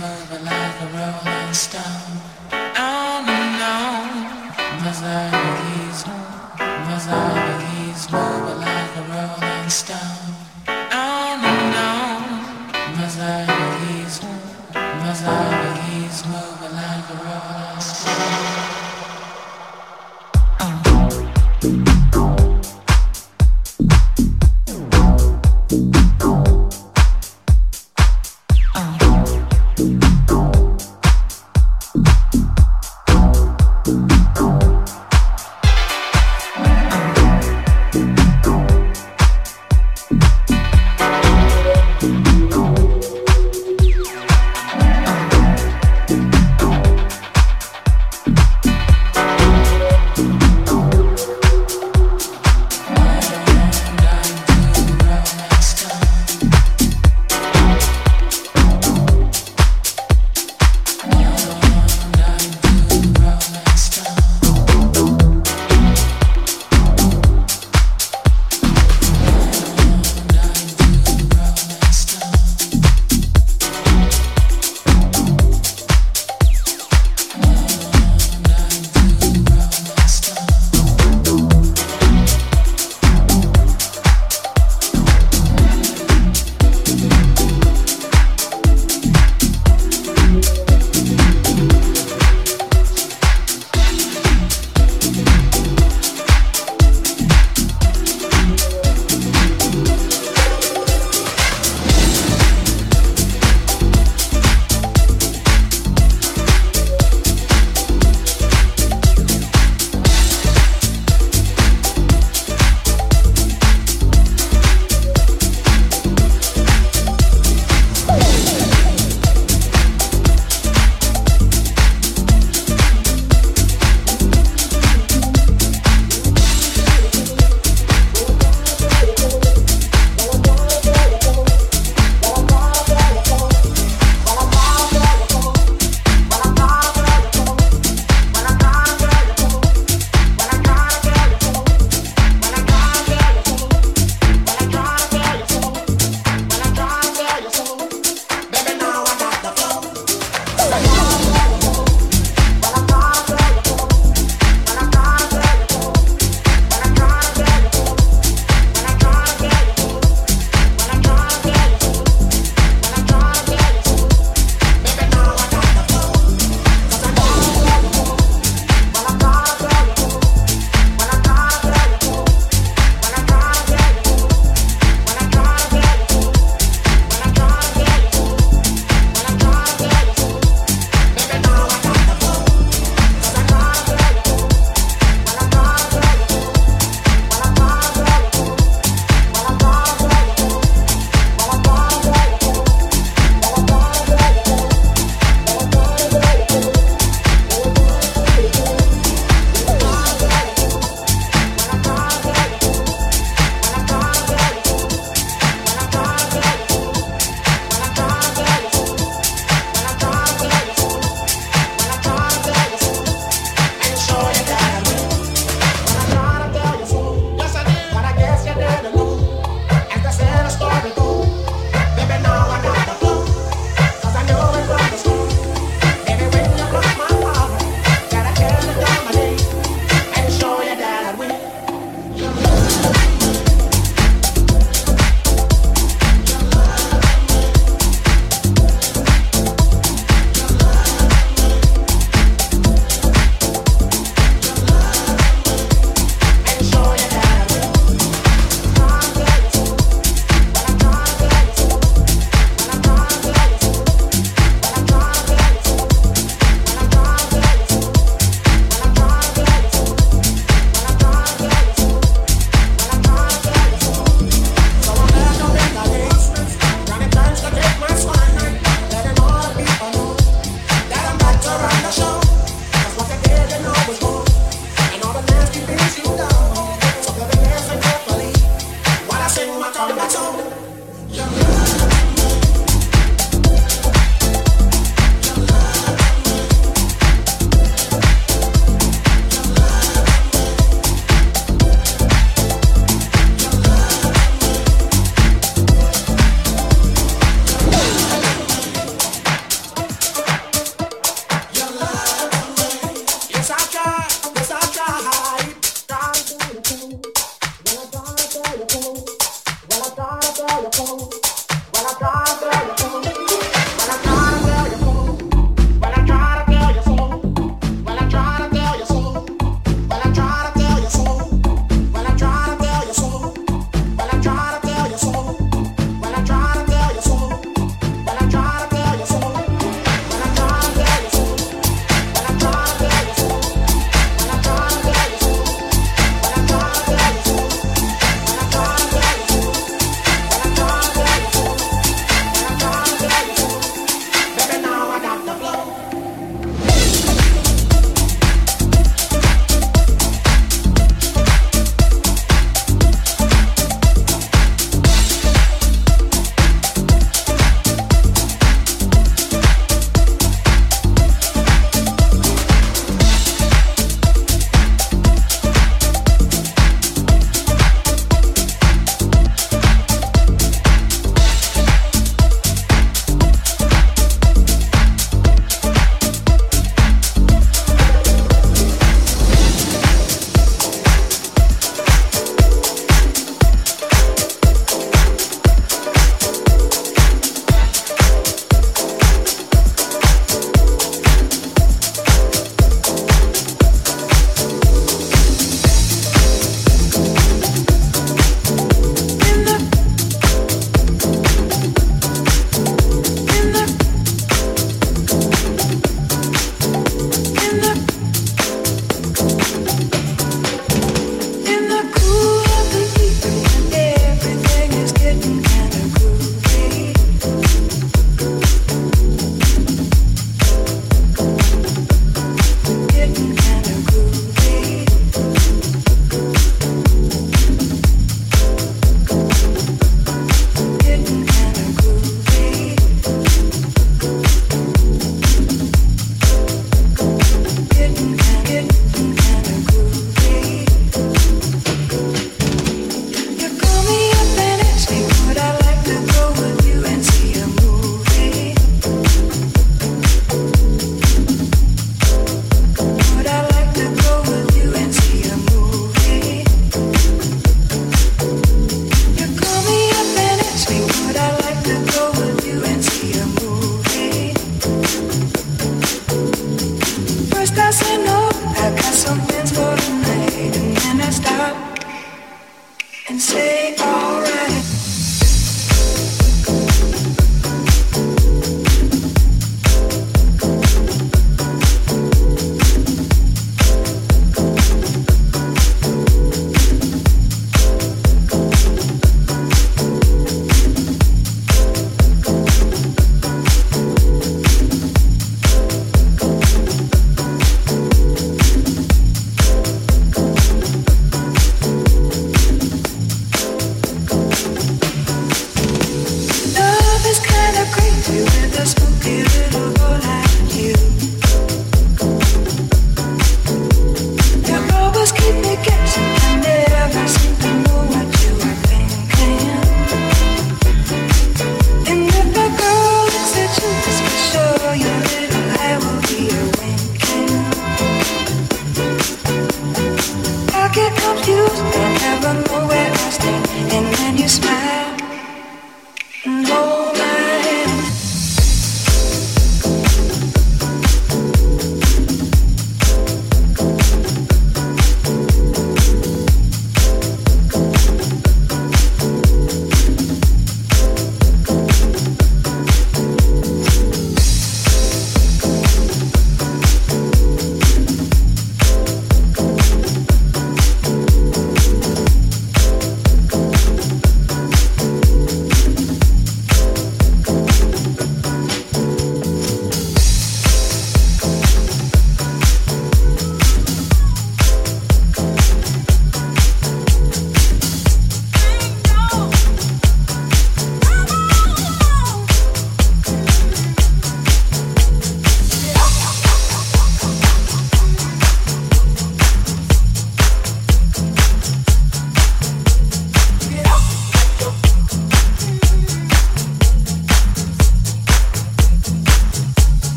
motherland.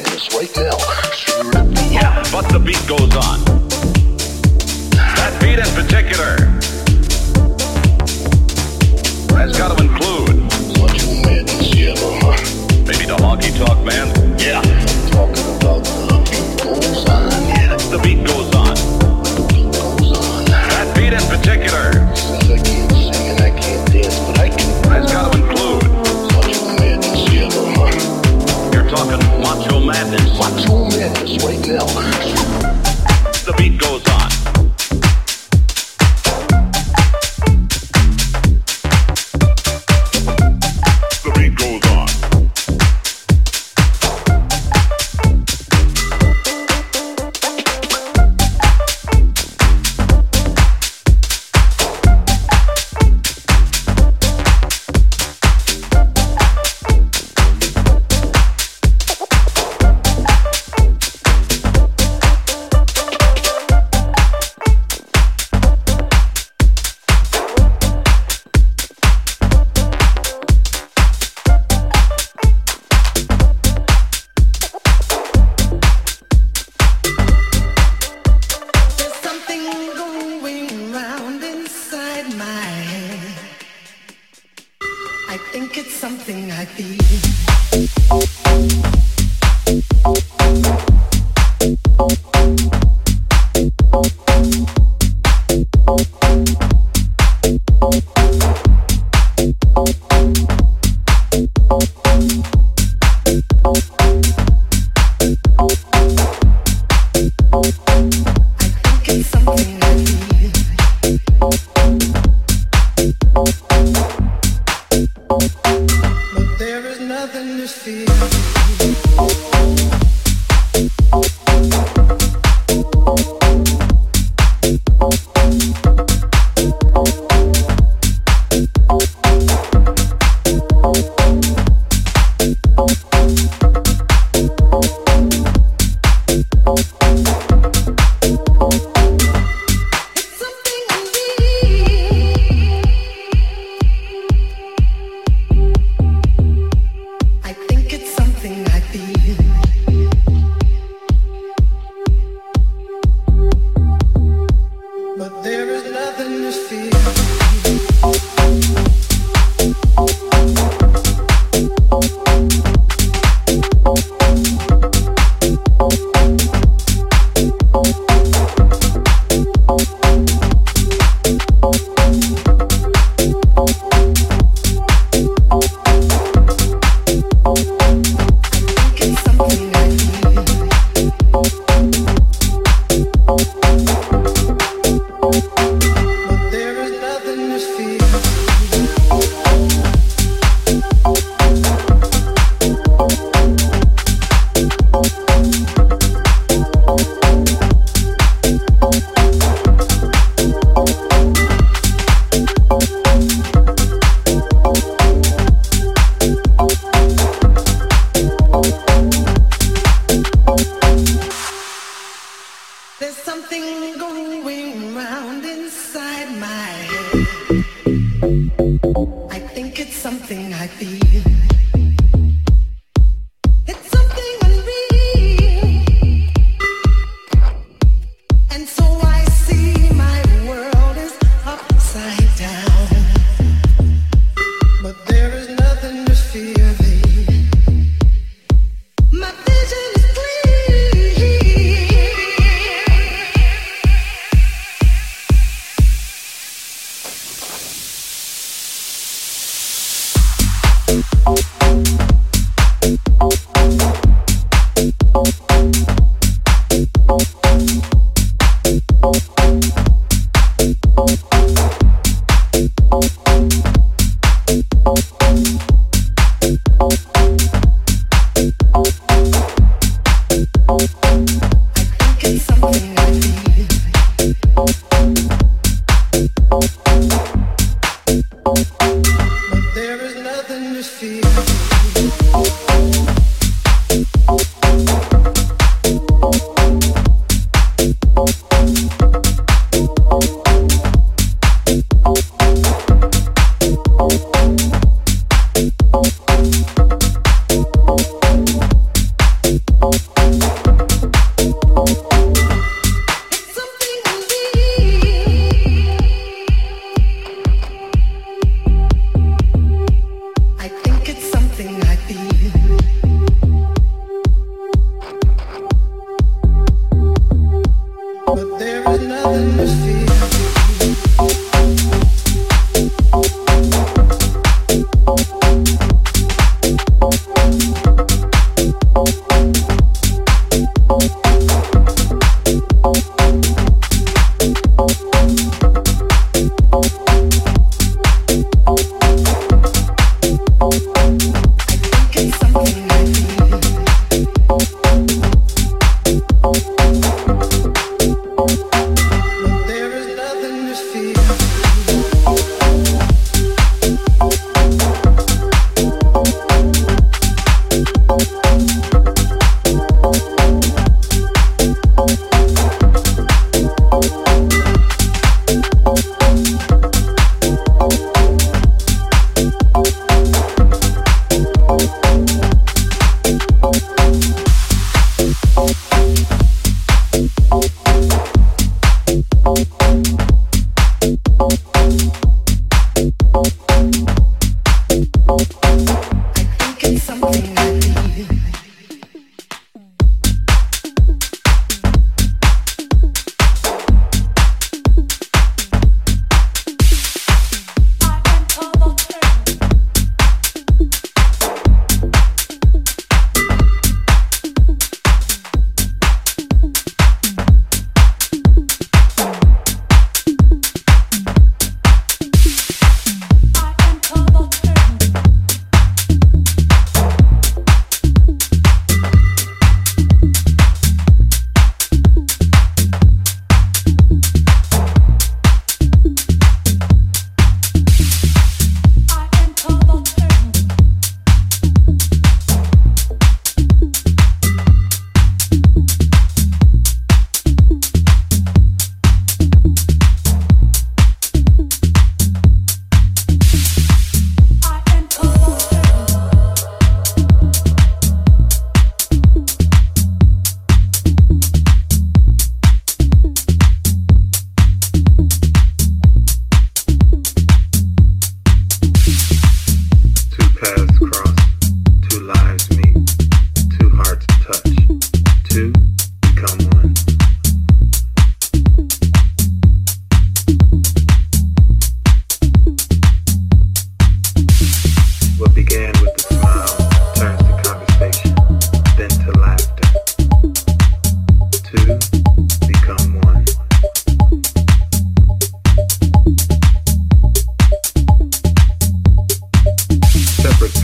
this right now. But the beat goes on.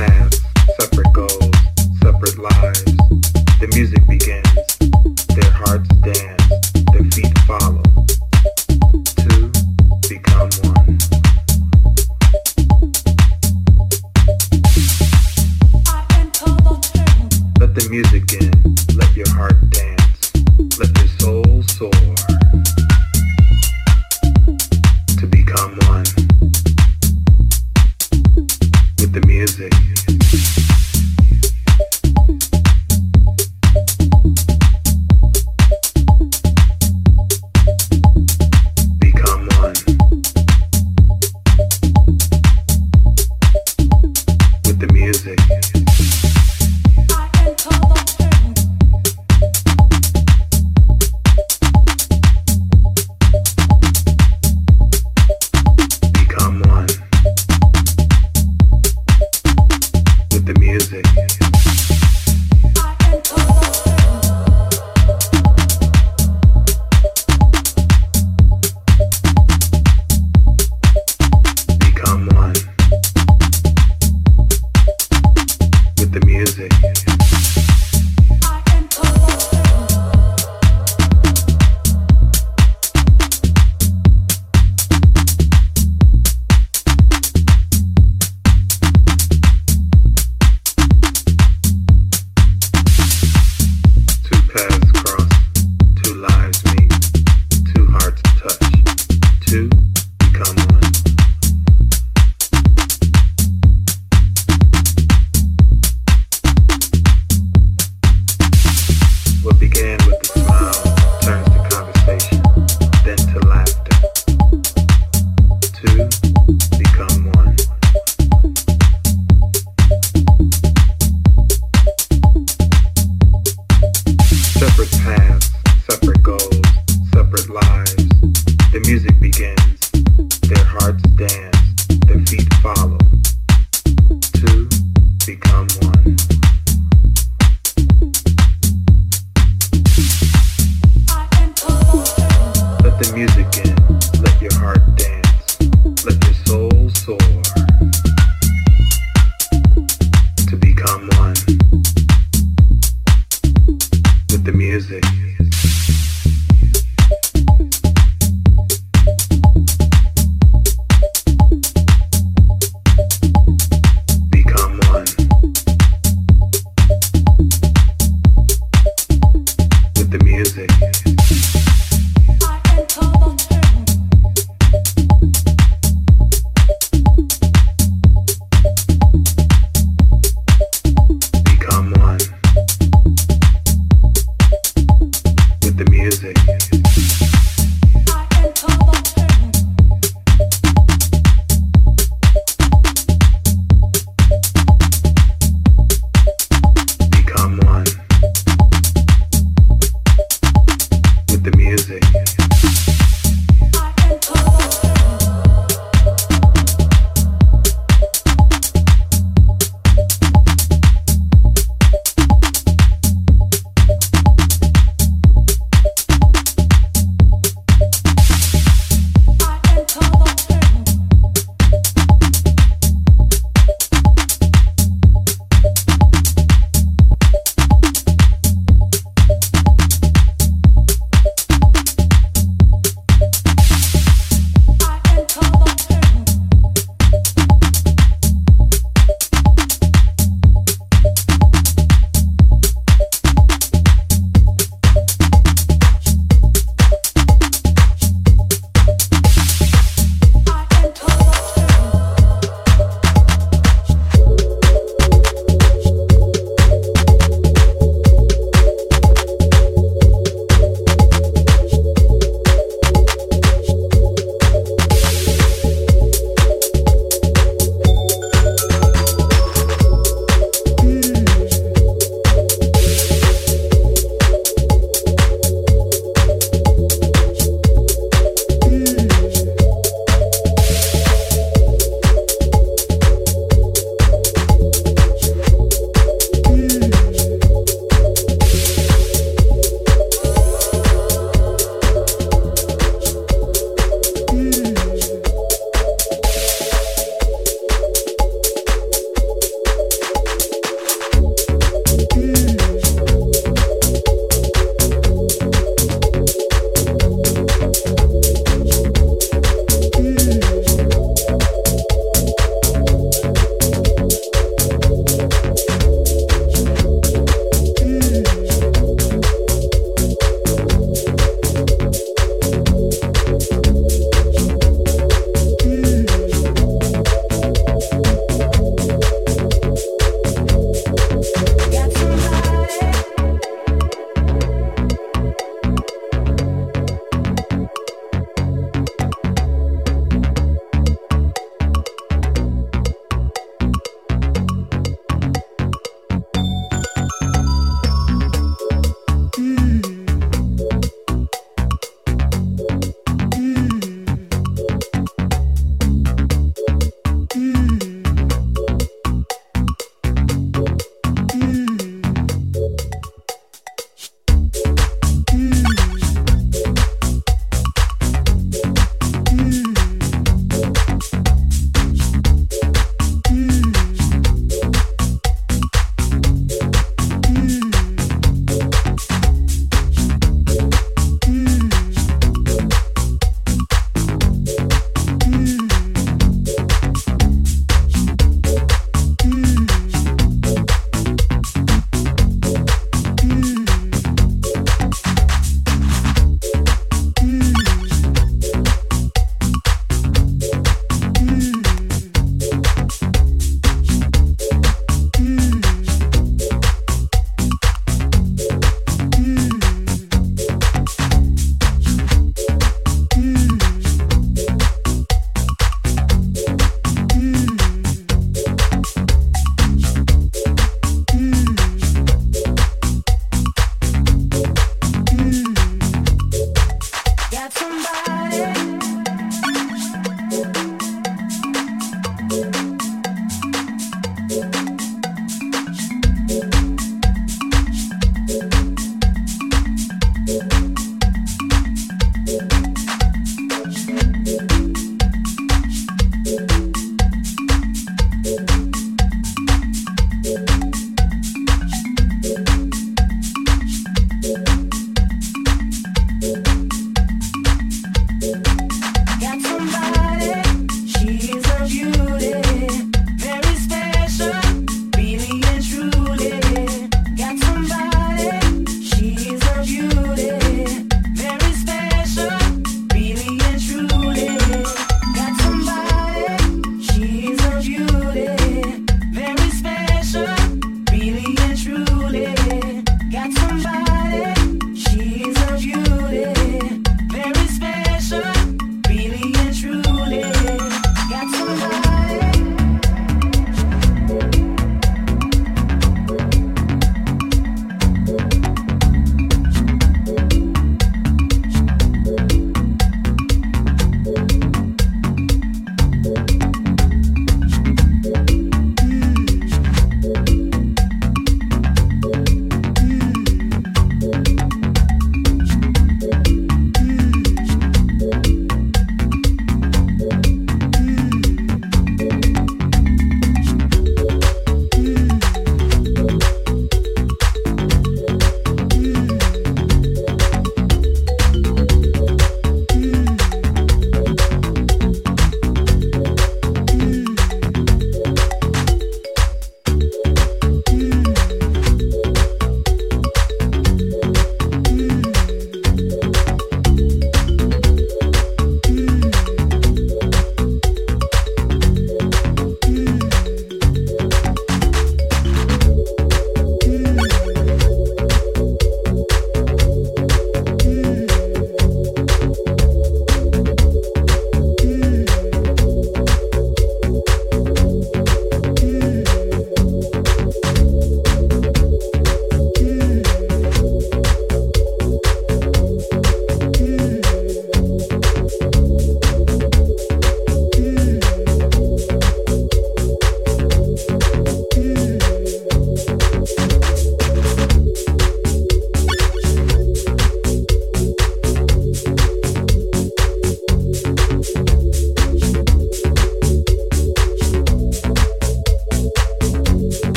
Let